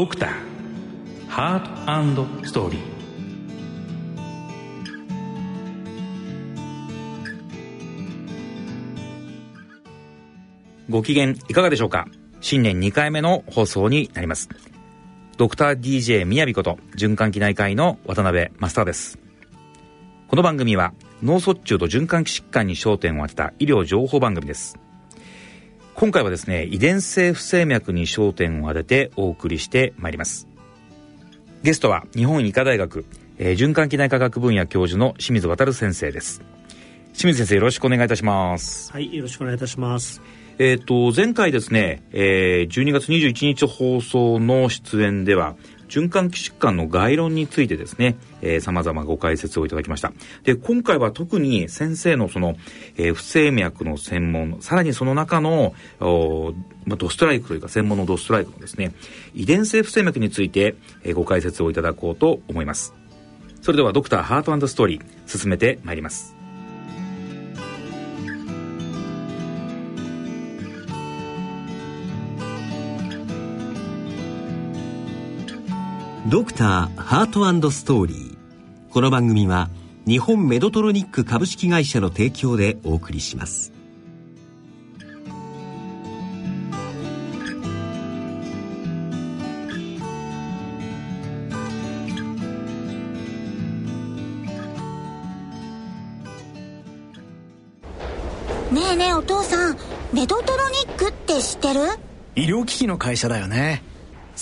ドクターハートストーリー。ご機嫌いかがでしょうか？新年2回目の放送になります。ドクター DJ みやびこと循環器内科医の渡辺マスターです。この番組は脳卒中と循環器疾患に焦点を当てた医療情報番組です。今回はですね遺伝性不整脈に焦点を当ててお送りしてまいります。ゲストは日本医科大学、えー、循環器内科学分野教授の清水渉先生です。清水先生よろしくお願いいたします。はいよろしくお願いいたします。えっ、ー、と前回ですね、えー、12月21日放送の出演では循環器疾患の概論についてですね、えー、様々ご解説をいただきました。で、今回は特に先生のその、えー、不整脈の専門、さらにその中の、おまあ、ドストライクというか専門のドストライクのですね、遺伝性不整脈について、えー、ご解説をいただこうと思います。それではドクターハートストーリー、進めてまいります。ドクターハートストーリー。この番組は日本メドトロニック株式会社の提供でお送りします。ねえねえお父さんメドトロニックって知ってる？医療機器の会社だよね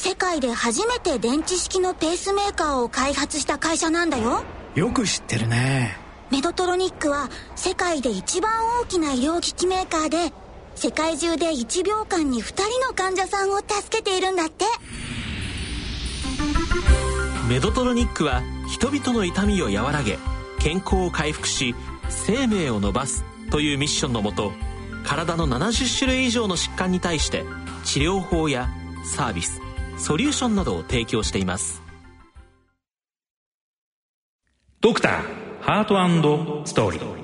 世界で初めて電池式のペースメーカーを開発した会社なんだよ。よく知ってるね。メドトロニックは世界で一番大きな医療機器メーカーで世界中で1秒間に2人の患者さんを助けているんだって。メドトロニックは人々の痛みを和らげ健康を回復し生命を伸ばすというミッションのもと体の70種類以上の疾患に対して治療法やサービスソリューションなどを提供しています。ドクターハートストーリー。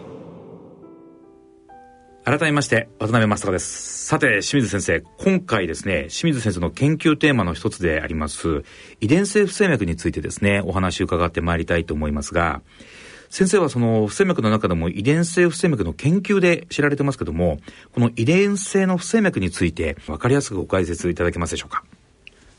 改めまして渡辺正孝です。さて清水先生今回ですね清水先生の研究テーマの一つであります遺伝性不整脈についてですねお話を伺ってまいりたいと思いますが先生はその不整脈の中でも遺伝性不整脈の研究で知られてますけどもこの遺伝性の不整脈について分かりやすくご解説いただけますでしょうか？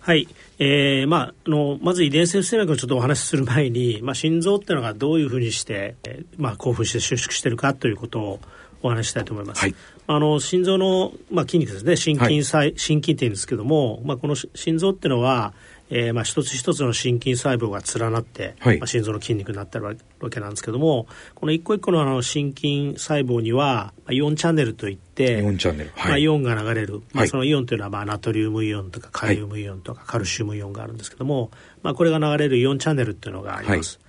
はい、えーまあ、あのまず遺伝性不整脈をちょっとお話しする前に、まあ、心臓っていうのがどういうふうにして、えーまあ、興奮して収縮しているかということをお話ししたいと思います。はい、あの心臓の、まあ、筋肉ですね。心筋細、はい、心筋っていうんですけども、まあ、この心臓っていうのはえー、まあ一つ一つの心筋細胞が連なって、はい、まあ、心臓の筋肉になってるわけなんですけどもこの一個一個のあの心筋細胞には、まあ、イオンチャンネルといってイオンチャンネル、はい、まあ、イオンが流れる、まあ、そのイオンというのは、まあ、ナトリウムイオンとかカリウムイオンとか、カルシウムイオンがあるんですけども、まあ、これが流れるイオンチャンネルっていうのがあります。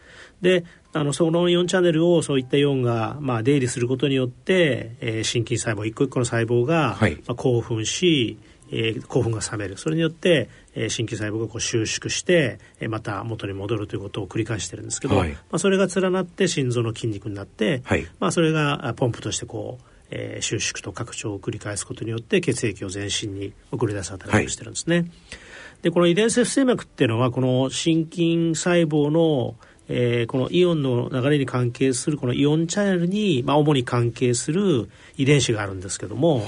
であのそのイオンチャンネルをそういったイオンが、まあ、出入りすることによって、えー、心筋細胞一個一個の細胞が、はい、まあ、興奮しえー、興奮が冷める。それによって、えー、神経細胞がこう収縮して、えー、また元に戻るということを繰り返してるんですけど、はい、まあ、それが連なって心臓の筋肉になって、はい、まあ、それがポンプとしてこう、えー、収縮と拡張を繰り返すことによって血液を全身に送り出す働きをしてるんですね。はい、でこの遺伝性不整脈っていうのはこの心筋細胞のえー、このイオンの流れに関係するこのイオンチャンネルに、まあ、主に関係する遺伝子があるんですけども、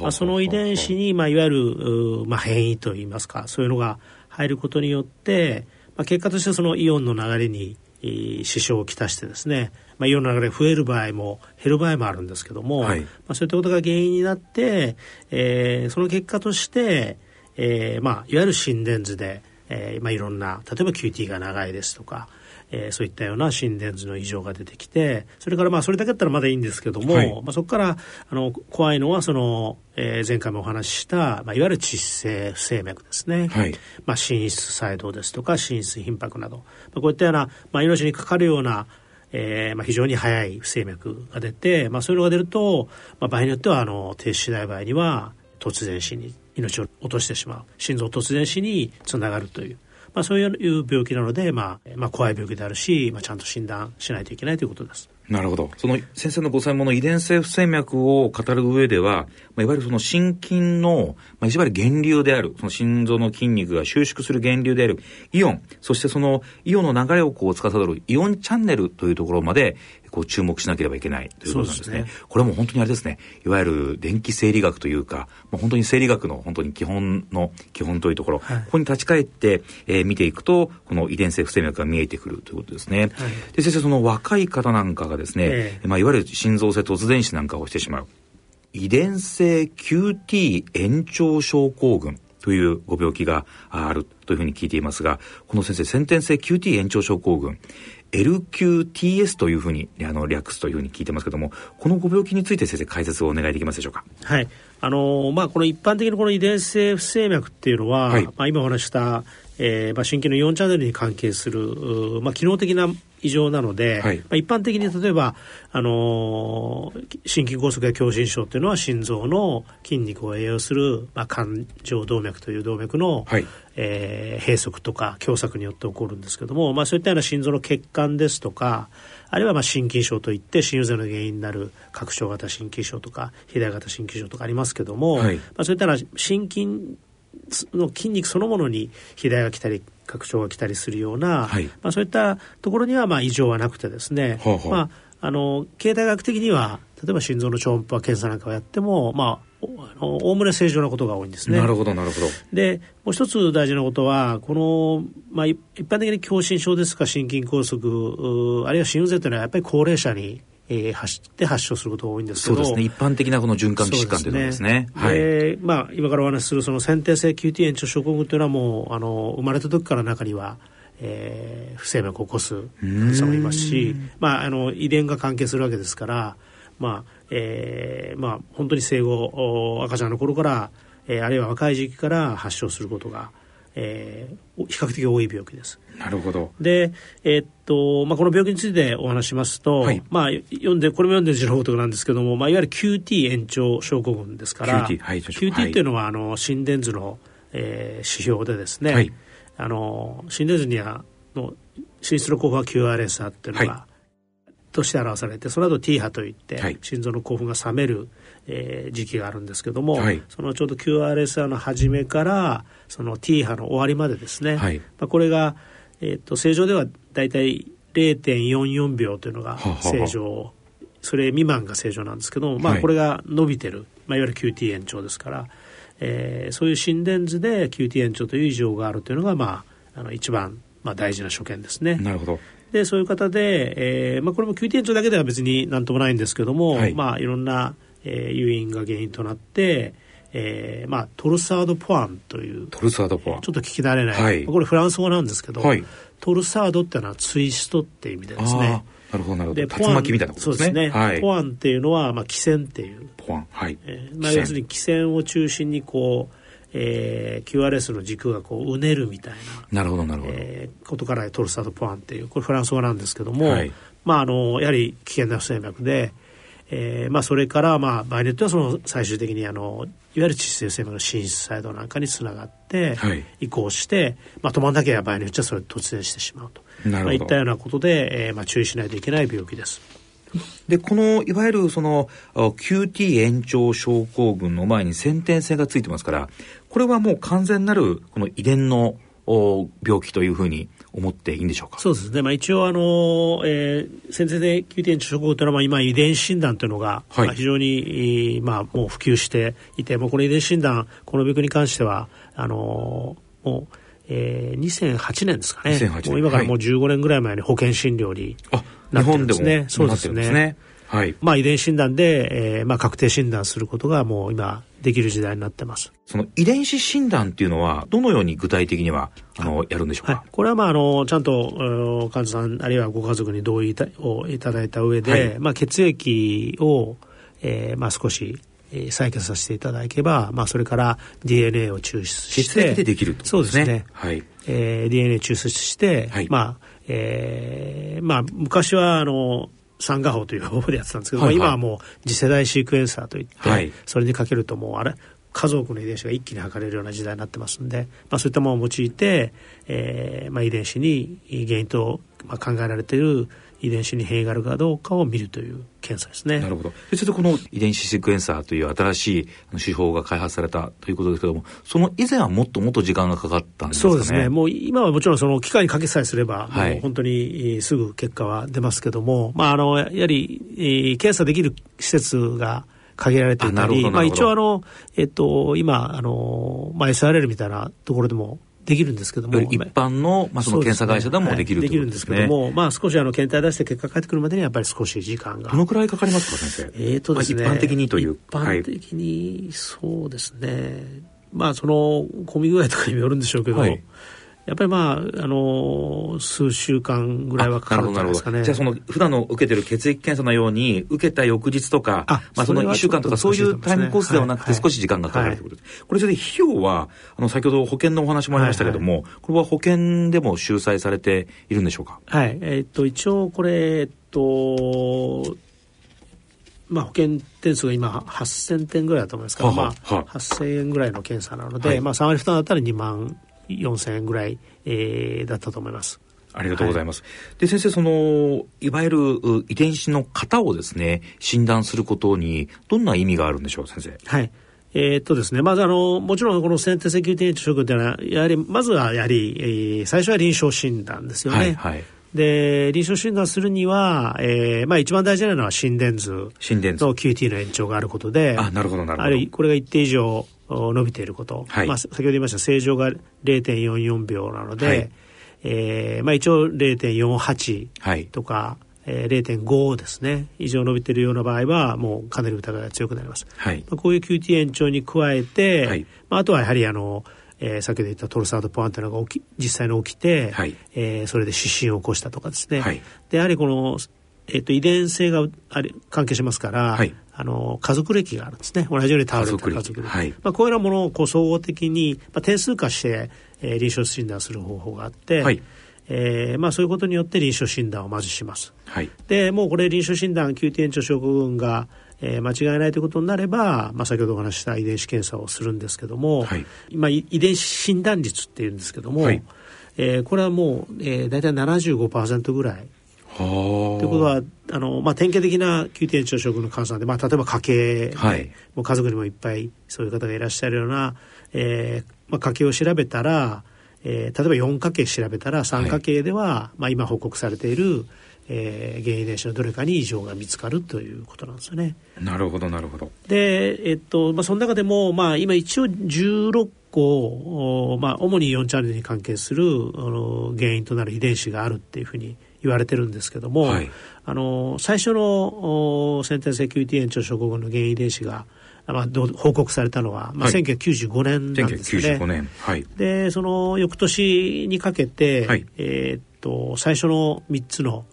まあ、その遺伝子に、まあ、いわゆる、まあ、変異といいますかそういうのが入ることによって、まあ、結果としてそのイオンの流れに支障をきたしてですね、まあ、イオンの流れが増える場合も減る場合もあるんですけども、はい、まあ、そういったことが原因になって、えー、その結果として、えーまあ、いわゆる心電図で、えーまあ、いろんな例えば QT が長いですとかえー、そういったような心電図の異常が出てきてそれからまあそれだけだったらまだいいんですけども、はい、まあ、そこからあの怖いのはその、えー、前回もお話しした、まあ、いわゆる窒性不整脈ですね、はい、まあ、心室細動ですとか心室頻拍など、まあ、こういったような、まあ、命にかかるようなえーまあ、非常に早い不整脈が出て、まあ、そういうのが出ると、まあ、場合によってはあの停止しない場合には突然死に命を落としてしまう。心臓突然死につながるというまあ、そういう病気なので、まあまあ、怖い病気であるし、まあ、ちゃんと診断しないといけないということです。なるほど。その先生のご専門の遺伝性不整脈を語る上では、まあ、いわゆるその心筋の、まあ、いわゆる源流である、その心臓の筋肉が収縮する源流であるイオン、そしてそのイオンの流れをこう司るイオンチャンネルというところまで、こう注目しなければいけないということなんですね。すねこれも本当にあれですね、いわゆる電気生理学というか、まあ、本当に生理学の本当に基本の基本というところ、はい、ここに立ち返って、えー、見ていくと、この遺伝性不整脈が見えてくるということですね。はい、で、先生、その若い方なんかがですね、えー、まあ、いわゆる心臓性突然死なんかをしてしまう。遺伝性 QT 延長症候群というご病気があるというふうに聞いていますが、この先生、先天性 QT 延長症候群、LQTS というふうにあの略すというふうに聞いてますけども、このご病気について先生解説をお願いできますでしょうか？はい。あのまあこの一般的なこの遺伝性不整脈っていうのは、はい、まあ今お話したえーまあ、心筋の4チャンネルに関係する、まあ、機能的な異常なので、はい、まあ、一般的に例えば、あのー、心筋梗塞や狭心症というのは心臓の筋肉を栄養する、まあ、冠状動脈という動脈の、はい、えー、閉塞とか狭窄によって起こるんですけども、まあ、そういったような心臓の血管ですとかあるいはまあ心筋症といって心不全の原因になる拡張型心筋症とか肥大型心筋症とかありますけども、はい、まあ、そういったような心筋の筋肉そのものに肥大が来たり拡張が来たりするような、はい、まあ、そういったところにはまあ異常はなくてですね、ほうほうまあ、あの経済学的には例えば心臓の超音波検査なんかをやってもまあおおむね正常なことが多いんですね。なるほど、なるほど。で、もう一つ大事なことは、この、まあ、一般的に狭心症ですか、心筋梗塞、あるいは心不全というのは、やっぱり高齢者にえー、走って発症することが多いんですけど。そうですね。一般的なこの循環器疾患というのはですね。はい、まあ、今からお話しするその先天性 QT 延長症候群というのはもうあの生まれた時から中にはえー、不整脈を起こす患者もいますし、まあ、あの遺伝が関係するわけですから、まあえーまあ、本当に生後赤ちゃんの頃から、えー、あるいは若い時期から発症することがえー、比較的多い病気です。なるほど。で、えー、っと、まあ、この病気についてお話しますと、はい、まあ、読んで、これも読んでる情報とかなんですけども、まあ、いわゆる QT 延長症候群ですから、QT、はい、QT っていうのは、あの、心電図の、えー、指標でですね、はい、あの、心電図には、の、心室の興奮は QRS っていうのが、として表されてその後 T 波といって、心臓の興奮が冷める、えー、時期があるんですけども、はい、そのちょうど QRS の始めからその T 波の終わりまでですね、はい、まあ、これが、えーと、正常では大体0.44秒というのが正常ははそれ未満が正常なんですけども、まあ、これが伸びてる、まあ、いわゆる QT 延長ですから、えー、そういう心電図で QT 延長という異常があるというのが、まあ、あの一番、まあ、大事な所見ですね。なるほど。でそういう方で、えーまあ、これも QT 延長だけでは別になんともないんですけども、はい。まあ、いろんな、えー、誘因が原因となって、えーまあ、トルサード・ポアンというトルサード・ポアン。ちょっと聞き慣れない、はい、これフランス語なんですけど、はい、トルサードっていうのはツイストっていう意味でですね。なるほどなるほど。竜巻みたいなことですね。そうですね、はい、ポアンっていうのは、まあ、汽船っていう。ポアンはい、えーまあ、要するに汽船を中心にこうえー、QRS の軸がこううねるみたいななるほどなるほど、えー、ことからトルサード・ポアンっていうこれフランス語なんですけども、はい、まああのやはり危険な不整脈で、えーまあ、それからまあ場合によってはその最終的にあのいわゆる窒息性の心室細動なんかにつながって移行して、まあ、止まんなきゃ場合によってはそれ突然してしまうとまあ、いったようなことで、えーまあ、注意しないといけない病気です。で、この、いわゆるその、QT 延長症候群の前に先天性がついてますから、これはもう完全なる、この遺伝の病気というふうに思っていいんでしょうか？そうですね、まあ、一応あの、えー、先生で QT 延長症候群というのは、まあ、今遺伝子診断というのが、はい、まあ、非常に、まあ、もう普及していてもうこの遺伝子診断この病気に関してはあのもうえー、2008年ですかね。もう今からもう15年ぐらい前に保険診療になってるんですね。はい、そうですね。はい。まあ遺伝診断で、えー、まあ確定診断することがもう今できる時代になってます。その遺伝子診断っていうのはどのように具体的にはあのやるんでしょうか？はい、これはまああのちゃんと患者さんあるいはご家族に同意をいただいた上で、はい、まあ血液を、えー、まあ少しえー、採血させていただけば、まあ、それから DNA を抽出して。でできると、ね、そうですね。はい。えー、DNA 抽出して、はい、まあ、えー、まあ、昔は、あの、三画法という方法でやってたんですけど、はいはい、今はもう次世代シークエンサーといって、はい、それにかけるともうあれ家族の遺伝子が一気に測れるような時代になってますんで、まあ、そういったものを用いて、えーまあ、遺伝子に原因と、まあ、考えられている遺伝子に変異があるかどうかを見るという検査ですね。なるほど。それでこの遺伝子シークエンサーという新しい手法が開発されたということですけども、その以前はもっともっと時間がかかったんですかね？そうですね。もう今はもちろんその機械にかけさえすれば、はい、もう本当にすぐ結果は出ますけども、まああの、やはり、検査できる施設が限られていたり、まあ一応あの、えっと、今、あの、まあ SRL みたいなところでもできるんですけども。一般の,、まあその検査会社でもできる、ねはい、できるんですけども、まあ、少しあの検体出して結果返ってくるまでにやっぱり少し時間が。どのくらいかかりますか先生？えっ、ー、とですね、まあ、一般的にという。一般的にそうですね、まあその混み具合とかにもよるんでしょうけど、はいやっぱりまあ、あの数週間ぐらいはかかるんじゃないですかね。じゃあその、普段の受けてる血液検査のように、受けた翌日とか、あまあその1週間とか、そういうタイムコースではなくて少し時間がかかるということです。これそれで費用は、あの、先ほど保険のお話もありましたけども、これは保険でも収載されているんでしょうか？はい。えっと、一応これ、えっと、まあ、保険点数が今8000点ぐらいだと思いますから、まあ、8000円ぐらいの検査なので、まあ、3割負担だったら2万4000円ぐらい、えー、だったと思います。ありがとうございます。はい、で、先生、その、いわゆる遺伝子の型をですね、診断することに、どんな意味があるんでしょう、先生？はい。えー、っとですね、まずあの、もちろんこの先天性 QTH 食というのは、やはり、まずはやはり、えー、最初は臨床診断ですよね。はい、はい。で、臨床診断するには、えー、まあ一番大事なのは心電図。心電図。の QT の延長があることで、あ、なるほどなるほど。あるこれが一定以上伸びていること、はい、まあ、先ほど言いました正常が0.44秒なので、はい、えー、まあ、一応0.48とか、はい。えー、0.5ですね。以上伸びているような場合はもうかなり疑いが強くなります、はい。まあ、こういう QT 延長に加えて、はい。まあ、あとはやはりあの、えー、先ほど言ったトルサードポアンというのが起き実際に起きて、はい。えー、それで湿疹を起こしたとかですね、はい、でやはりこの、えーと、遺伝性があり関係しますから、はい、あの家族歴があるんですね。同じように倒れた家族歴。はい。まあ、こういうようなものをこう総合的に、まあ、点数化して、えー、臨床診断する方法があって、はい。えーまあ、そういうことによって臨床診断をまずします、はい、でもうこれ臨床診断9点長症候群が、えー、間違いないということになれば、まあ、先ほどお話した遺伝子検査をするんですけども、はい、今遺伝子診断率っていうんですけども、はい。えー、これはもう、えー、大体75%ぐらい。ということはあの、まあ、典型的な宮廷朝食の換算で、まあ、例えば家系、はい、もう家族にもいっぱいそういう方がいらっしゃるような、えーまあ、家系を調べたら、えー、例えば4家系調べたら3家系では、はい、まあ、今報告されている、えー、原因遺伝子のどれかに異常が見つかるということなんですよね。なるほどなるほど。で、えっとまあ、その中でも、まあ、今一応16個、まあ、主に4チャンネルに関係するあの原因となる遺伝子があるっていうふうに言われてるんですけども、はい、あの最初の先天性 QT 炎症症候群の原因遺伝子がまあ、報告されたのは、まあ、1995年なんですね。1995年。はい。で、その翌年にかけて、はい、えー、っと、最初の3つの、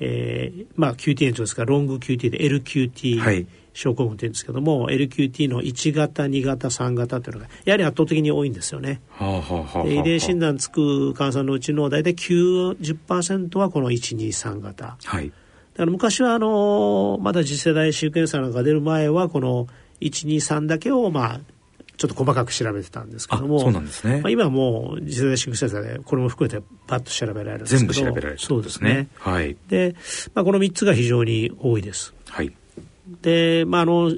えー、まあ QT 炎症ですから、ロング QT で LQT 症候群っていうんですけども、LQT の1型、2型、3型というのが、やはり圧倒的に多いんですよね。はあはあはあ、遺伝診断つく患者さんのうちの大体90%はこの1、2、3型。はい。だから昔はあのまだ次世代シークエンサーなんか出る前はこの1、2、3だけをまあちょっと細かく調べてたんですけども、そうなんですね。まあ、今はもう次世代シンクセンサーでこれも含めてパッと調べられるんですけど全部調べられる、そうですね。はい。で、まあ、この3つが非常に多いです。はい。で、まあ、あの、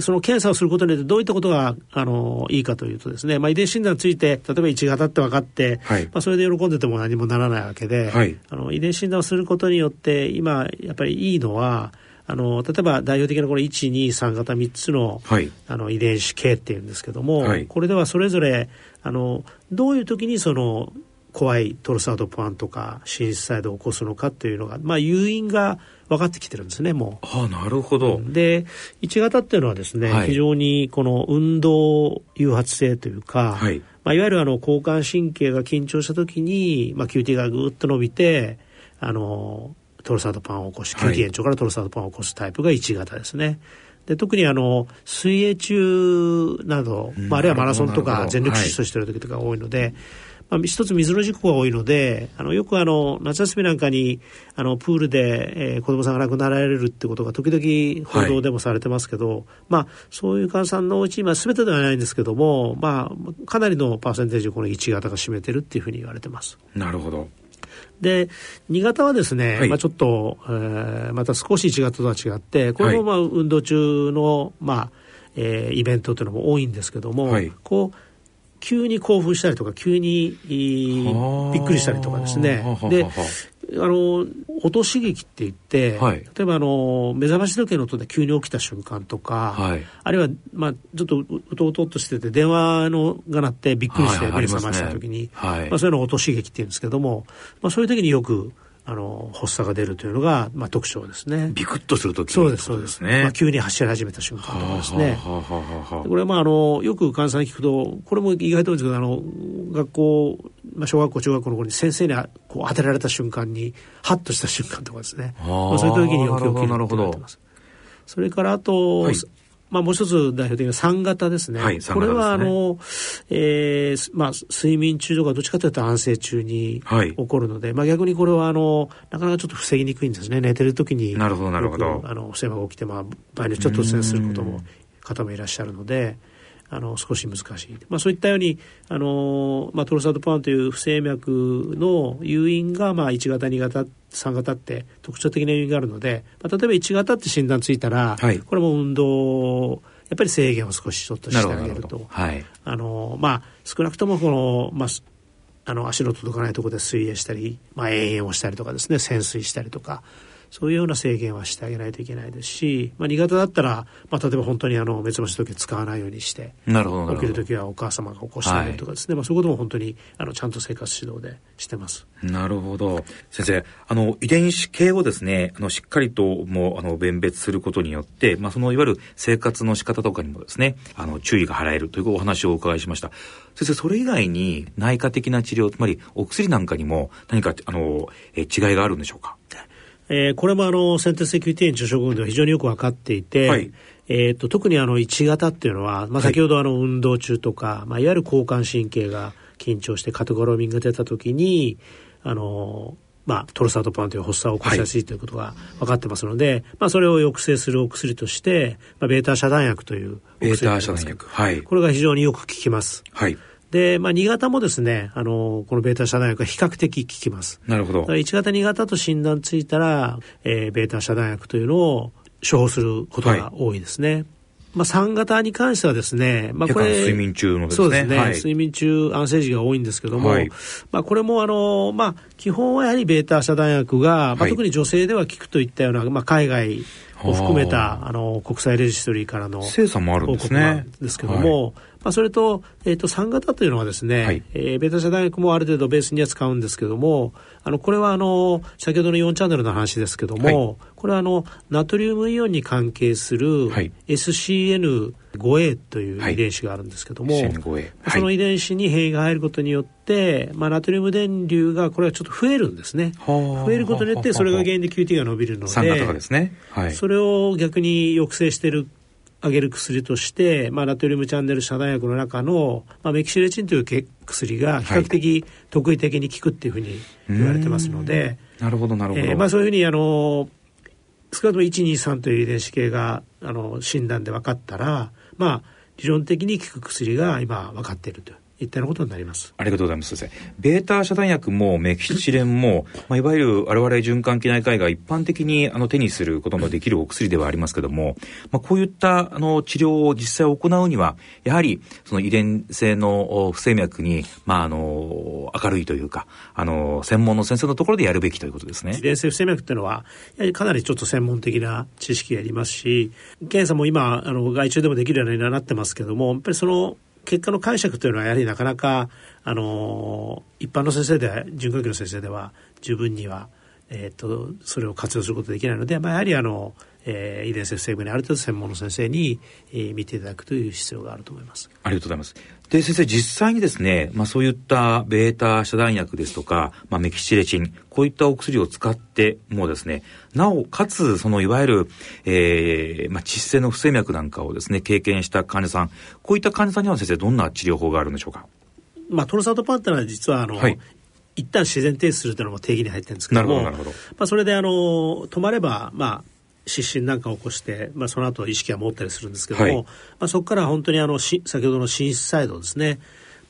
その検査をすることによってどういったことがあのいいかというとですね、まあ、遺伝子診断について例えば1型って分かって、はい、まあ、それで喜んでても何もならないわけで、はい、あの遺伝子診断をすることによって今やっぱりいいのはあの例えば代表的なこの123型3つの,、はい、あの遺伝子系っていうんですけども、はい、これではそれぞれあのどういう時にその怖いトルサードパンとか心室細動を起こすのかというのが、まあ、誘因が分かってきてるんですねもう。あなるほど。で1型っていうのはですね、はい、非常にこの運動誘発性というか、はい。まあ、いわゆるあの交感神経が緊張した時に、まあ、QT がぐっと伸びてあのトロサードパンを起こし、QT 延長からトロサードパンを起こすタイプが1型ですね。で特にあの水泳中など、まあ、あるいはマラソンとか全力疾走してる時とか多いので、はい、まあ、一つ水の事故が多いのであのよくあの夏休みなんかにあのプールで、えー、子供さんが亡くなられるってことが時々報道でもされてますけど、はい、まあ、そういう患者さんのうち、まあ、全てではないんですけども、まあ、かなりのパーセンテージこの1型が占めてるっていうふうに言われてます。なるほどで2型はですね、はい。まあ、ちょっと、えーまた少し1型とは違ってこれもまあ運動中の、まあえーイベントというのも多いんですけども、はい。こう急に興奮したりとか急にびっくりしたりとかですね。であの音刺激って言って、はい。例えばあの目覚まし時計の音で急に起きた瞬間とか、はい。あるいは、まあ、ちょっとううとうとっとしてて電話のが鳴ってびっくりして目覚ました時に、はい。まあ、そういうのを音刺激って言うんですけども、まあ、そういう時によくあの発作が出るというのが、まあ、特徴ですね。ビクッとするときそうですそうですね。まあ、急に走り始めた瞬間とかですね。これはまああのよく患者さんに聞くとこれも意外とですけどあの学校、まあ、小学校中学校の頃に先生にこう当てられた瞬間にハッとした瞬間とかですねまあ、そういう時によく起きるって言なるほどわれてますそれからあと、はいまあ、もう一つ代表的な3型ですね、はい3型ですね。これはあの、えーまあ、睡眠中とかどっちかというと安静中にはい。起こるので、まあ、逆にこれはあのなかなかちょっと防ぎにくいんですね。寝てる時になるほどなるほど。あの不正が起きて、まあ、場合によっては突然することも方もいらっしゃるのであの少し難しい、まあ、そういったようにあの、まあ、トロサートパンという不整脈の誘因が、まあ、1型2型3型って特徴的な要因があるので、まあ、例えば1型って診断ついたら、はい。これも運動やっぱり制限を少しちょっとしてあげると。ど。はい。あのまあ少なくともこの、まあ、すあの足の届かないところで水泳したり、まあ、遠泳をしたりとかですね潜水したりとかそういうような制限はしてあげないといけないですし、まあ、2型だったら、まあ、例えば本当にあの目覚まし時計使わないようにしてなるほど起ほどきる時はお母様が起こしてあげるとかですね、まあ、そういうことも本当にあのちゃんと生活指導でしてます。なるほど。先生、あの、遺伝子系をですね、あの、しっかりともう、あの、弁別することによって、まあ、その、いわゆる生活の仕方とかにもですね、あの、注意が払えるというお話をお伺いしました。先生、それ以外に内科的な治療、つまりお薬なんかにも何か、あの、え違いがあるんでしょうか？えーこれもあの先天性 QT 炎受症群では非常によく分かっていて、はいえー、と特にあの1型っていうのは、まあ、先ほどあの運動中とか、まあ、いわゆる交感神経が緊張してカテゴロミンが出た時にあのまあ、トロサートパンという発作を起こしやすいということが分かってますので、まあ、それを抑制するお薬として、まあ、ベータ遮断薬というおベー薬がありますタ遮断薬。はい。これが非常によく効きます。はい。で、まあ、2型もですね、あの、このベータ遮断薬が比較的効きます。なるほどだから。1型2型と診断ついたら、えーベータ遮断薬というのを処方することが多いですね。まあ、3型に関してはですね、まあ、これ睡眠中のですねそうですね、はい睡眠中安静時が多いんですけども、はいまあ、これもあの、まあ、基本はやはりベータ遮断薬が、まあ、はい特に女性では効くといったような、まあ、海外を含めはたあの国際レジストリーからの精査もあるん報ですね。告なんですけども、まあ、それと,、えー、と3型というのはですね、はい。えーベータ遮断薬もある程度ベースには使うんですけどもあのこれはあの先ほどの4チャンネルの話ですけども、これはあのナトリウムイオンに関係するはい SCN5A という遺伝子があるんですけども、CN5A その遺伝子に変異が入ることによって、まあ、ナトリウム電流がこれはちょっと増えるんですね。はあ増えることによってそれが原因で QT が伸びるので3型がですね。はい。それを逆に抑制してる上げる薬として、まあ、ナトリウムチャンネル遮断薬の中の、まあ、メキシレチンというけ薬が比較的特異的に効くっていうふうに言われてますので、なるほど、なるほど。えーまあ、そういうふうにあの少なくとも123という遺伝子系があの診断で分かったら、まあ、理論的に効く薬が今分かっているといったようなことになります。ありがとうございます、先生。ベータ遮断薬もメキシレンも、まあ、いわゆる我々循環器内科医が一般的にあの手にすることのできるお薬ではありますけども、まあ、こういったあの治療を実際行うには、やはりその遺伝性のお不整脈に、まあ、あの、明るいというか、あの、専門の先生のところでやるべきということですね遺。伝性不整脈っていうのはやはりかなりちょっと専門的な知識がありますし検査も今あの外注でもできるようになってますけどもやっぱりその結果の解釈というのはやはりなかなかあの一般の先生では循環器の先生では十分には、えー、とそれを活用することできないので、まあ、やはりあの、えー遺伝性不整分にある程度専門の先生に、えー見ていただくという必要があると思います。ありがとうございます。で、先生、実際にですね、まあそういったベータ遮断薬ですとか、まあメキシレチン、こういったお薬を使ってもですね、なおかつ、そのいわゆる、えー、まあ窒性の不整脈なんかをですね、経験した患者さん、こういった患者さんには先生、どんな治療法があるんでしょうか？まあ、トロサートパンってのは実はあの、はい。一旦自然停止するというのも定義に入ってるんですけどもどど。まあ、それであの止まれば、まあ、失神なんかを起こして、まあ、その後意識は持ったりするんですけども、はい。まあ、そこから本当にあのし先ほどの心室細動ですね、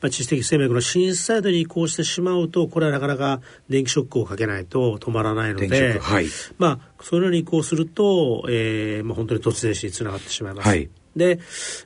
まあ、知的生命の心室細動に移行してしまうとこれはなかなか電気ショックをかけないと止まらないので、はい、まあ、そういうのに移行すると、えーまあ、本当に突然死につながってしまいます。はいで、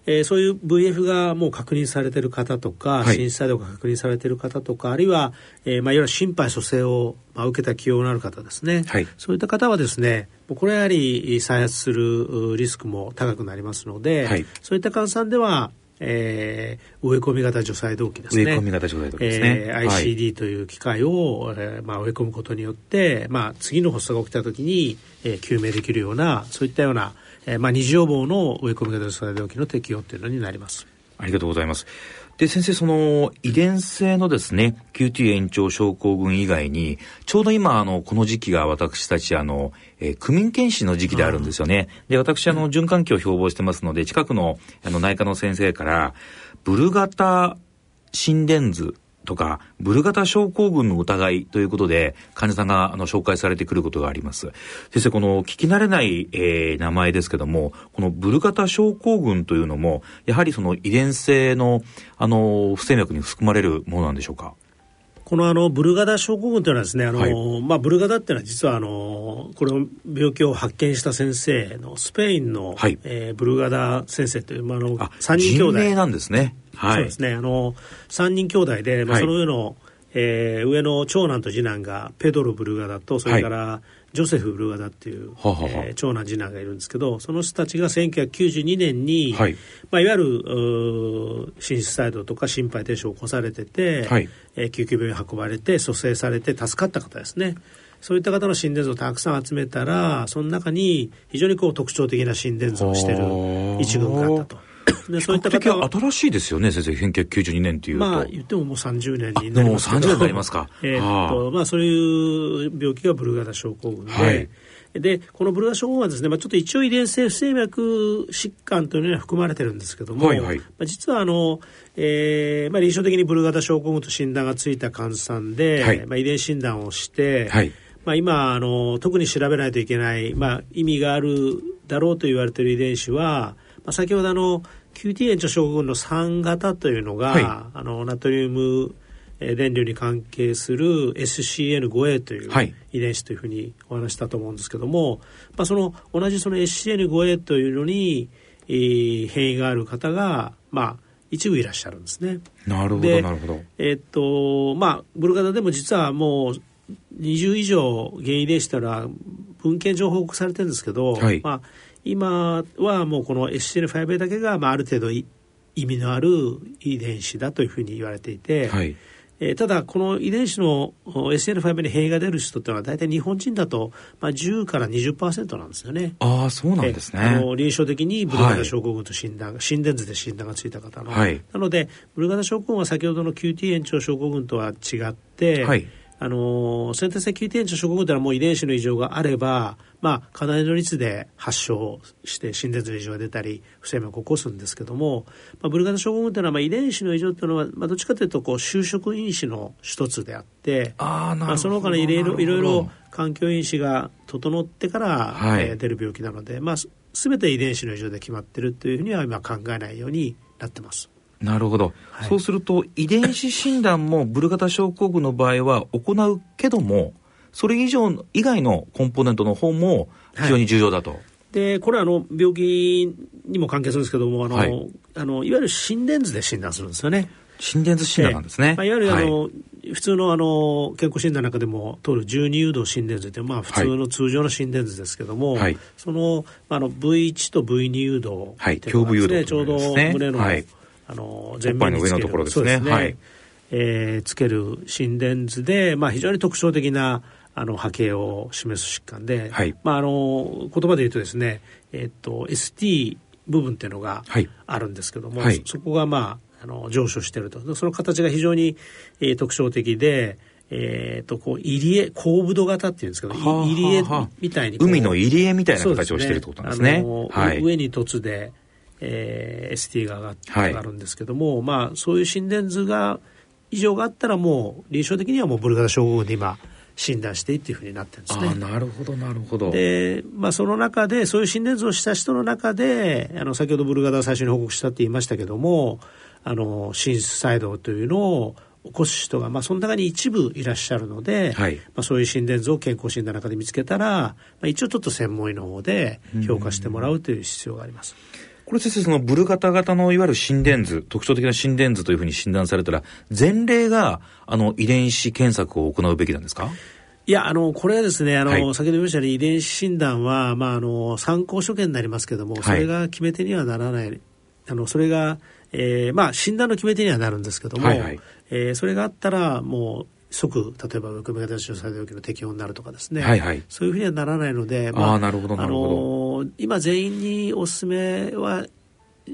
えー、そういう VF がもう確認されている方とか、はい、心室細動が確認されている方とか、あるいは、えー、まあ、いわゆる心肺蘇生を、まあ、受けた起用のある方ですね、はい、そういった方はですね、これはやはり再発するリスクも高くなりますので、はい、そういった患者さんでは、えー、植え込み型除細動器ですね。植え込み型除細動器ですね。えー、ICD という機械を、えー、まあ、植え込むことによって、まあ、次の発作が起きたときに、えー、救命できるような、そういったような、えー、まあ、二次予防の植え込み型除細動器の適用というのになります。ありがとうございます。で、先生、その遺伝性のですね、QT 延長症候群以外に、ちょうど今、あの、この時期が私たち、あの、えー、区民検診の時期であるんですよね。で、私、あの、循環器を標榜してますので、近くの、あの、内科の先生から、ブル型心電図とか、ブル型症候群の疑いということで、患者さんがあの紹介されてくることがあります。先生、この聞き慣れない、えー、名前ですけども、このブル型症候群というのも、やはりその遺伝性の、あの、不整脈に含まれるものなんでしょうか？このあのブルガダ症候群というのはですねあの、はい、まあ、ブルガダっていうのは実はあのこの病気を発見した先生のスペインの、はい、えー、ブルガダ先生という、まあ、あの3人兄弟。なんですね、はい、そうですね。あの3人兄弟で、まあ、その上の、はい、えー、上の長男と次男がペドロ・ブルガダとそれから、ジョセフ・ブルガダっていう、はははえー、長男次男がいるんですけどその人たちが1992年に、はいまあ、いわゆる心室細動とか心肺停止を起こされてて、はいえー、救急病院に運ばれて蘇生されて助かった方ですね。そういった方の心電図をたくさん集めたらその中に非常にこう特徴的な心電図をしている一群があったと。でそういった方は新しいですよね先生1992年っていうと。まあ言ってももう30年になりますけど。もう30年になりますか。えっとまあそういう病気がブルガダ症候群で、はい、でこのブルガダ症候群はですね、まあ、ちょっと一応遺伝性不整脈疾患というのは含まれてるんですけども、はいはい、まあ、実はあの、えーまあ、臨床的にブルガダ症候群と診断がついた患者さんで、はい、まあ、遺伝診断をして、はい。まあ、今あの特に調べないといけない、まあ、意味があるだろうと言われている遺伝子は、まあ、先ほどあの QT 炎症症候群の3型というのが、はい、あのナトリウム電流に関係する SCN5A という遺伝子というふうにお話したと思うんですけども、まあ、その同じその SCN5A というのに、えー、変異がある方が、まあ、一部いらっしゃるんですね。なるほどなるほど。えー、っとまあブルガダでも実はもう20以上原因遺伝子というのは文献上報告されてるんですけど、はい、まあ今はもうこの SCN5A だけが、まあ、ある程度意味のある遺伝子だというふうに言われていて、はい、えー、ただこの遺伝子の SCN5A に変異が出る人っていうのは大体日本人だと、まあ、10から20%なんですよね。ああそうなんですね。あの臨床的にブルガダ症候群と診断、はい、心電図で診断がついた方の、はい、なのでブルガダ症候群は先ほどの QT 延長症候群とは違って、はいあの先天性 QT 炎症症候群というのはもう遺伝子の異常があれば、まあ、かなりの率で発症して心電図の異常が出たり不整脈を起こすんですけども、まあ、ブルガダ症候群というのは、まあ、遺伝子の異常というのは、まあ、どっちかというとこう就職因子の一つであってあまあ、その他のいろいろいろいろ環境因子が整ってから、はい、えー、出る病気なので、まあ、全て遺伝子の異常で決まっているというふうには今考えないようになってます。なるほど、はい、そうすると遺伝子診断もブルガダ症候群の場合は行うけどもそれ以上以外のコンポーネントの方も非常に重要だと。はい、でこれはあの病気にも関係するんですけどもあの、はい、あのいわゆる心電図で診断するんですよね。心電図診断なんですね。まあ、いわゆるあの、はい、普通のあの健康診断の中でも通る12誘導心電図って、まあ、普通の通常の心電図ですけども、はい、そのあの V1 と V2 誘導っていうのがですね、ちょうど胸の、はいあの前面につけるのところですね。ね。はい、えー、つける心電図で、まあ、非常に特徴的なあの波形を示す疾患で、はい、まあ、あの言葉で言うとですね、えっと ST 部分っていうのがあるんですけども、はい、そこがまああの上昇していると。その形が非常に、えー、特徴的で、えー、とこう入り江後部度型っていうんですけど入り江みたいに海の入り江みたいな形をしているってことなんですね。すね。はい、上に凸でえー、ST が上がるんですけども、はい、まあそういう心電図が異常があったらもう臨床的にはもうブルガダ症候群で今診断していいっていうふうになってるんですね。なるほどなるほど。で、まあその中でそういう心電図をした人の中であの先ほどブルガダを最初に報告したって言いましたけどもあの心室細動というのを起こす人が、まあ、その中に一部いらっしゃるので、はいまあ、そういう心電図を健康診断の中で見つけたら、まあ、一応ちょっと専門医の方で評価してもらうという必要があります。これ先生、そのブルガタ型のいわゆる心電図、特徴的な心電図というふうに診断されたら、前例が、あの、遺伝子検索を行うべきなんですか？いや、あの、これはですね、あの、はい。先ほど言いましたように遺伝子診断は、まあ、あの、参考所見になりますけども、それが決め手にはならない。あの、それが、えーまあ、診断の決め手にはなるんですけども、はいはい。えーそれがあったら、もう、即、例えば、組型治療作動器の適用になるとかですね、はいはい。そういうふうにはならないので、あーなるほどなるほあの今、全員にお勧めは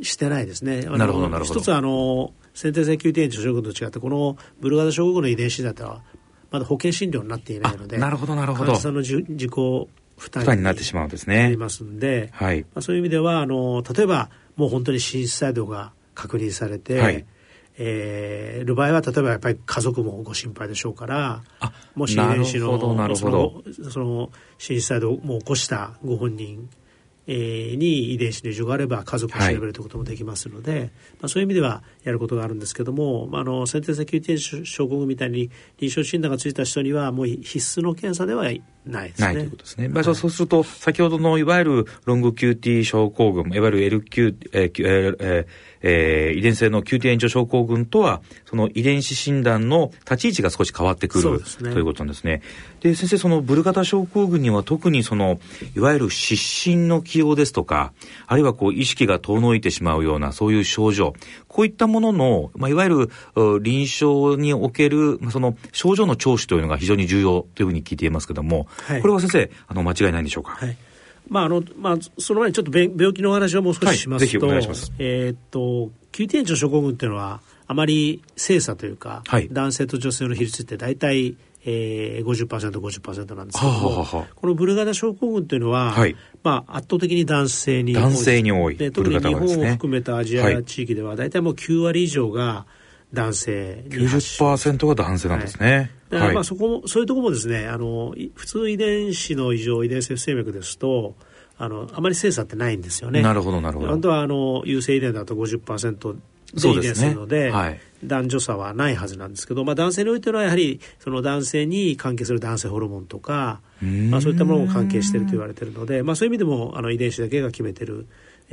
してないですね。なるほどなるほど。一つは、あの、先天性 QT 炎症候群と違って、このブルガダ症候群の遺伝子だとは、まだ保険診療になっていないので、あなるほどなるほど。患者さんの自己負担になってしまうんですね。なりますんで、はい。まあ、そういう意味ではあの例えばもう本当に心室細動が確認されて、はいえーいる場合は例えばやっぱり家族もご心配でしょうからあもし遺伝子のそのその心室細動を起こしたご本人、えーに遺伝子の異常があれば家族を調べるということもできますので、まあ、そういう意味ではやることがあるんですけども、まあ、あの先天性急転症候群みたいに臨床診断がついた人にはもう必須の検査ではないですね。ないということですね。まあ、そうそうすると、先ほどのいわゆるロング QT 症候群、いわゆる LQ、えーえーえーえー遺伝性の QT 炎上症候群とは、その遺伝子診断の立ち位置が少し変わってくる、ねということなんですね。で、先生、そのブルガタ症候群には特にその、いわゆる失神の起用ですとか、あるいはこう意識が遠のいてしまうようなそういう症状、こういったものの、まあ、いわゆるう臨床における、まあ、その症状の聴取というのが非常に重要というふうに聞いていますけども、はいこれは先生、あの、間違いないんでしょうか？はい。まああのまあ、その前にちょっとべ病気のお話をもう少ししますと、はいす。えーっと、急転症症候群っていうのは、あまり精査というか、はい。男性と女性の比率って大体、えー、50%、50%なんですけども、はあはあはあ。このブルガダ症候群っていうのは、はい。まあ、圧倒的に男性に男性に多い。で特に日本を含めたアジアはい。地域では、大体もう9割以上が男性に発症。90%が男性なんですね。だからまあそこも、そういうところもですね、あの、い普通遺伝子の異常、遺伝性不整脈ですと、あの、あまり精査ってないんですよね。なるほど、なるほど。本当は、あの、優性遺伝だと50%で遺伝するので、はい男女差はないはずなんですけど、まあ男性においてはやはり、その男性に関係する男性ホルモンとか、んまあそういったものも関係していると言われているので、まあそういう意味でも、あの、遺伝子だけが決めてる、えー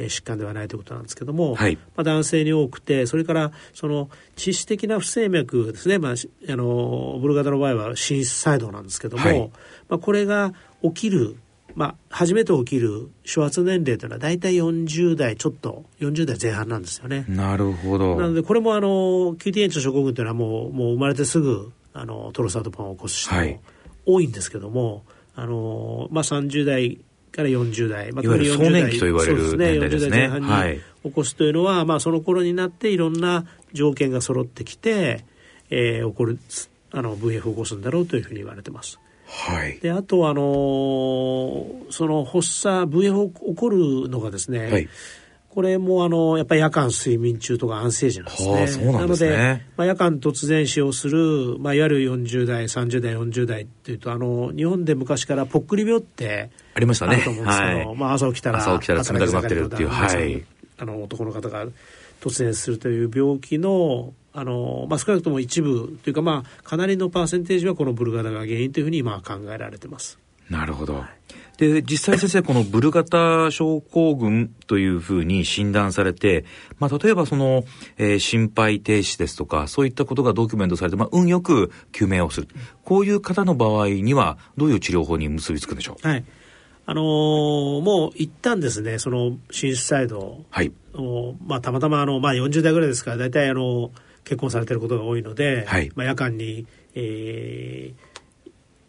疾患ではないということなんですけども、はいまあ、男性に多くて、それからその致死的な不整脈ですね、まあ、しあのブルガダの場合は心室細動なんですけども、はいまあ、これが起きる、まあ、初めて起きる初発年齢というのは大体40代ちょっと、40代前半なんですよね。なるほど。なので、これもあの、QT 炎症候群というのはもう、もう生まれてすぐ、あの、トロサートパンを起こす人はいも多いんですけども、あの、まあ、30代から40代、まあ、いわゆる特に40代壮年期と言われるそう年齢ですね。40代前半にはい。起こすというのは、まあ、その頃になっていろんな条件が揃ってきて、えー起こる、あの、VF を起こすんだろうというふうに言われてます。はい。で、あとは、あのーその発作、VF 起こるのがですね、はいこれもあのやっぱり夜間睡眠中とか安静時なんですね。はあそうなんですねので、まあ、夜間突然死をする、まあ、いわゆる40代、30代、40代っていうと、あの日本で昔からぽっくり病ってありましたねと思うんですけど、はいまあ、朝起きたら朝起きたら冷たくなってるっていうはいあの男の方が突然するという病気のあの、まあ、少なくとも一部というか、まあ、かなりのパーセンテージはこのブルガダが原因というふうに今は考えられてます。なるほど。で、実際先生、このブルガタ症候群というふうに診断されて、まあ、例えばその、えー心肺停止ですとか、そういったことがドキュメントされて、まあ、運よく救命をする。こういう方の場合には、どういう治療法に結びつくんでしょう？はい。あのーもう一旦ですね、その心室細動。はい。を、まあ、たまたまあの、まあ、40代ぐらいですから、大体あの結婚されてることが多いので、はい。まあ、夜間に、えー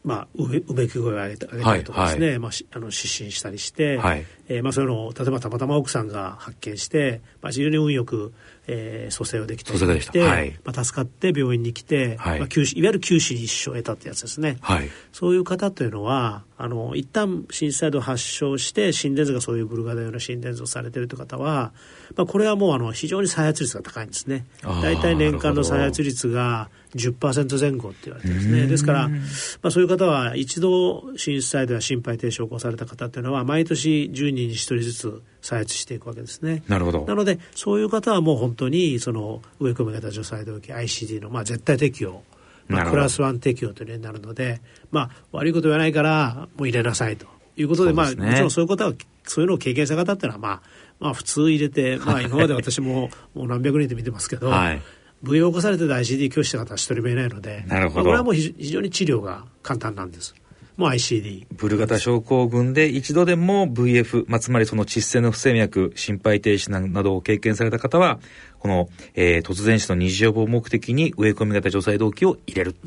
まあ、うめき声を上げた上げたりとかですね、はいまあ、しあの失神したりして、はい。えーまあ、そういうのを例えばたまたま奥さんが発見して、まあ、非常に運よく、えー蘇生をできて蘇生ができた。はい。まあ、助かって病院に来て、はい。まあ、いわゆる九死に一生を得たってやつですね。はい。そういう方というのは、あの、一旦心室細動を発症して、心電図がそういうブルガダ用の心電図をされているという方は、まあ、これはもう、あの、非常に再発率が高いんですね。大体年間の再発率が10%前後って言われてですね。ですから、まあ、そういう方は、一度心室細動や心肺停止を起こされた方というのは、毎年10人人に1人ずつ再発していくわけですね。なるほど。なので、そういう方はもう本当に、その、植え込み型除細動器 ICD の、まあ、絶対適用。まあ、クラス1適用という例になるので、まあ、悪いこと言わないから、もう入れなさいということで、でね、まあ、もちろんそういうことは、そういうのを経験した方っていうのは、まあ、まあ、普通入れて、まあ、今まで私ももう何百人で見てますけど、はい、を起こされてた ICD 拒否した方は一人もいないので、なるほど。これはもう非常に治療が簡単なんです。もう ICD。ブル型症候群で一度でも VF、まあ、つまりその窒性の不整脈、心肺停止などを経験された方は、この、えー、突然死の二次予防目的に植え込み型除細動器を入れる。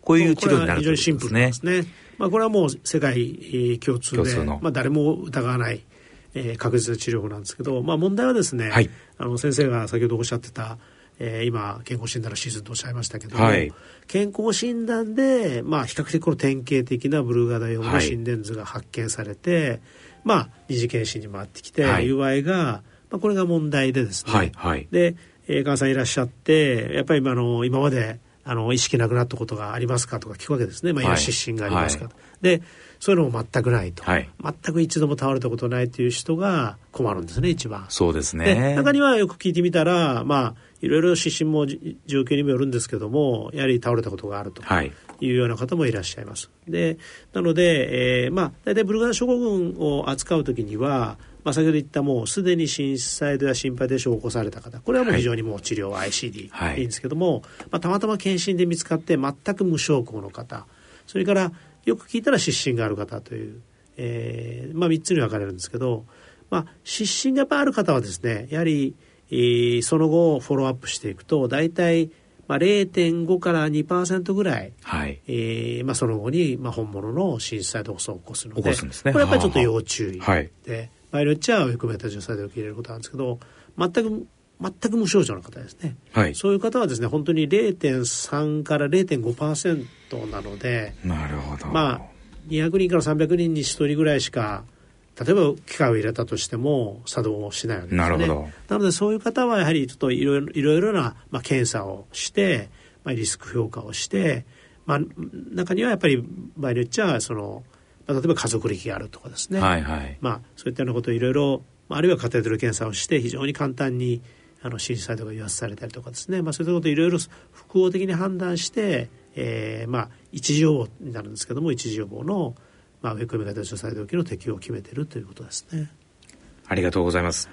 こういう治療になるということですね。非常にシンプルですね。まあ、これはもう世界共通で、通まあ、誰も疑わない、えー、確実な治療法なんですけど、まあ、問題はですね、はい、あの先生が先ほどおっしゃってた、えー、今健康診断のシーズンとおっしゃいましたけども、はい、健康診断で、まあ、比較的この典型的なブルーガダ用の心電図が発見されて、はい、まあ、二次検診に回ってきて、はい、UI が、まあ、これが問題でですね、はいはい、で、えー、患者さんいらっしゃってやっぱり今の今まであの意識なくなったことがありますかとか聞くわけですね、まあ、今失神がありますか、はい、でそういうのも全くないと、はい、全く一度も倒れたことないという人が困るんですね一番。そうですね。中にはよく聞いてみたらまあいろいろ失神も状況にもよるんですけどもやはり倒れたことがあるとい。うような方もいらっしゃいます。でなので、えー、まあ大体ブルガー症候群を扱う時にはまあ、先ほど言ったもうすでに心細動や心肺停止を起こされた方これはもう非常にもう治療は ICD、はい、いいんですけども、まあ、たまたま検診で見つかって全く無症候の方それからよく聞いたら失神がある方という、えーまあ、3つに分かれるんですけど、まあ、失神がやっぱある方はですねやはりえー、その後フォローアップしていくと大体まあ、0.5から2%ぐらい、はい。えーまあ、その後に、まあ、本物の心細動を起こすので起こすんですね。これやっぱりちょっと要注意で、は場合によっちゃ含めた除細動を入れることなんですけど全く全く無症状の方ですね、はい、そういう方はですね本当に0.3から0.5%なのでなるほど。まあ200人から300人に1人ぐらいしか例えば機械を入れたとしても作動しないわけですね。なるほど。なのでそういう方はやはりちょっといろいろいろな、まあ、検査をして、まあ、リスク評価をして、まあ、中にはやっぱり場合によっちゃその、まあ、例えば家族歴があるとかですね、はいはい、まあ、そういったようなことをいろいろあるいはカテーテル検査をして非常に簡単にあの審査とか言わせされたりとかですね、まあ、そういったことをいろいろ複合的に判断して、えー、まあ一時予防になるんですけども一時予防のまあ、植え込み型除細動器の適用を決めているということですね。ありがとうございます。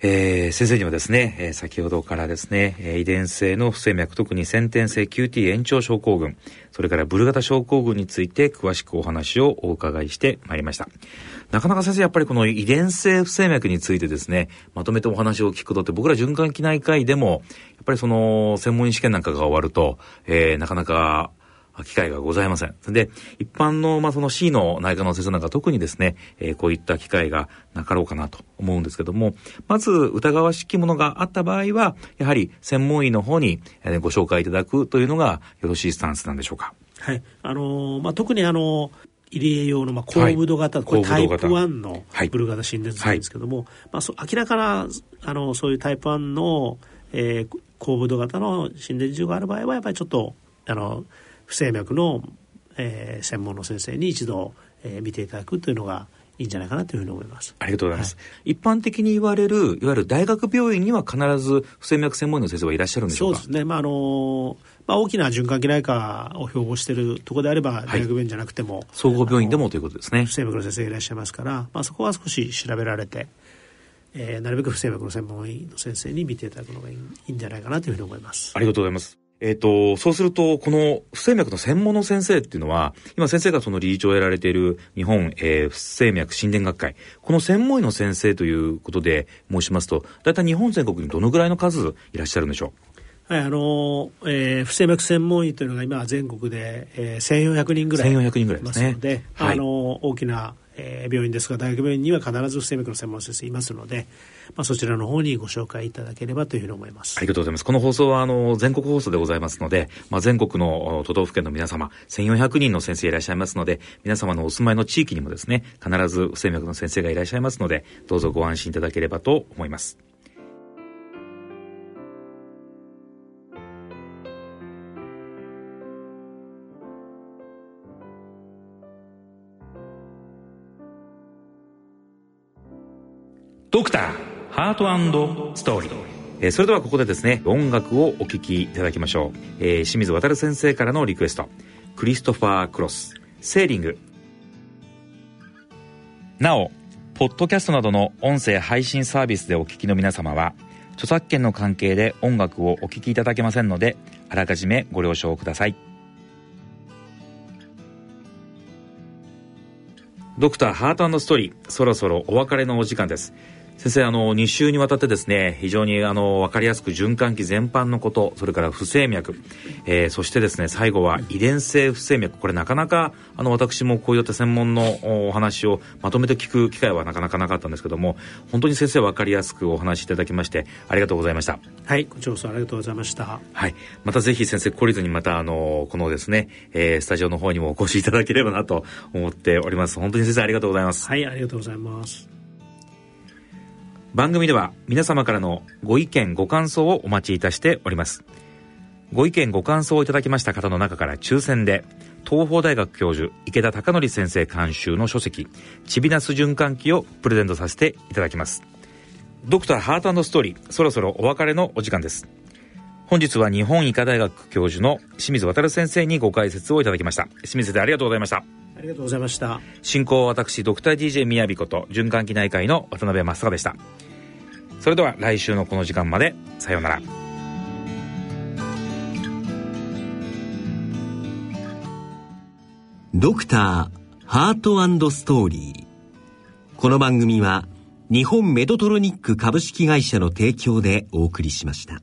えー、先生にはですね、えー、先ほどからですね、えー、遺伝性の不整脈、特に先天性 QT 延長症候群、それからブル型症候群について詳しくお話をお伺いしてまいりました。なかなか先生、やっぱりこの遺伝性不整脈についてですね、まとめてお話を聞くことって、僕ら循環器内科医でも、やっぱりその、専門医試験なんかが終わると、えー、なかなか機会がございません。で、一般の、まあ、その C の内科の先生なんか特にですね、えー、こういった機会がなかろうかなと思うんですけども、まず疑わしきものがあった場合は、やはり専門医の方に、えー、ご紹介いただくというのがよろしいスタンスなんでしょうか？はい。あのー、まあ、特にあの入り江用の、まあ、高部度型、はい、これタイプ1のブルガダ心電図なんですけども、はい、まあ、そ明らかなあのそういうタイプ1の、えー、高部度型の心電図がある場合はやっぱりちょっとあの不整脈の、えー、専門の先生に一度、えー、見ていただくというのがいいんじゃないかなというふうに思います。ありがとうございます。はい、一般的に言われる、いわゆる大学病院には必ず不整脈専門医の先生はいらっしゃるんでしょうか？そうですね。まあ、あのまあ、大きな循環器内科を標榜しているところであれば、大学病院じゃなくても、はい、総合病院でもということですね。不整脈の先生がいらっしゃいますから、まあ、そこは少し調べられて、えー、なるべく不整脈の専門医の先生に見ていただくのがいいんじゃないかなというふうに思います。ありがとうございます。えっ、ー、と、そうすると、この不整脈の専門の先生っていうのは、今先生がその理事長をやられている日本、えー、不整脈心電学会、この専門医の先生ということで申しますと、大体日本全国にどのぐらいの数いらっしゃるんでしょう？はい、あの、えー、不整脈専門医というのが今全国で、えー、1400人ぐらい1400人ぐらいですね。ので、はい、あの、大きなえー、病院ですが大学病院には必ず不整脈の専門先生いますので、まあ、そちらの方にご紹介いただければというふうに思います。ありがとうございます。この放送はあの全国放送でございますので、まあ、全国の都道府県の皆様1400人の先生いらっしゃいますので皆様のお住まいの地域にもですね必ず不整脈の先生がいらっしゃいますのでどうぞご安心いただければと思います。ドクターハートストーリー。えー、それではここでですね音楽をお聴きいただきましょう、えー、清水渉先生からのリクエスト。クリストファー・クロス。セーリング。なおポッドキャストなどの音声配信サービスでお聞きの皆様は著作権の関係で音楽をお聴きいただけませんのであらかじめご了承ください。ドクターハートストーリーそろそろお別れのお時間です先生あの2週にわたってですね非常にあの分かりやすく循環器全般のことそれから不整脈、えー、そしてですね最後は遺伝性不整脈。これなかなかあの私もこういった専門のお話をまとめて聞く機会はなかなかなかったんですけども本当に先生分かりやすくお話しいただきましてありがとうございました。はいこちらこそありがとうございました。はい。またぜひ先生懲りずにまたあのこのですね、えー、スタジオの方にもお越しいただければなと思っております。本当に先生ありがとうございます。はいありがとうございます番組では皆様からのご意見ご感想をお待ちいたしております。ご意見ご感想をいただきました方の中から抽選で東邦大学教授池田孝則先生監修の書籍「チビナス循環器」をプレゼントさせていただきます。ドクターハートストーリーそろそろお別れのお時間です。本日は日本医科大学教授の清水渉先生にご解説をいただきました。清水先生ありがとうございました。ありがとうございました。進行私ドクター DJ みやびこと循環器内科医の渡辺正孝でした。それでは来週のこの時間までさようなら。ドクターハートストーリー。この番組は日本メドトロニック株式会社の提供でお送りしました。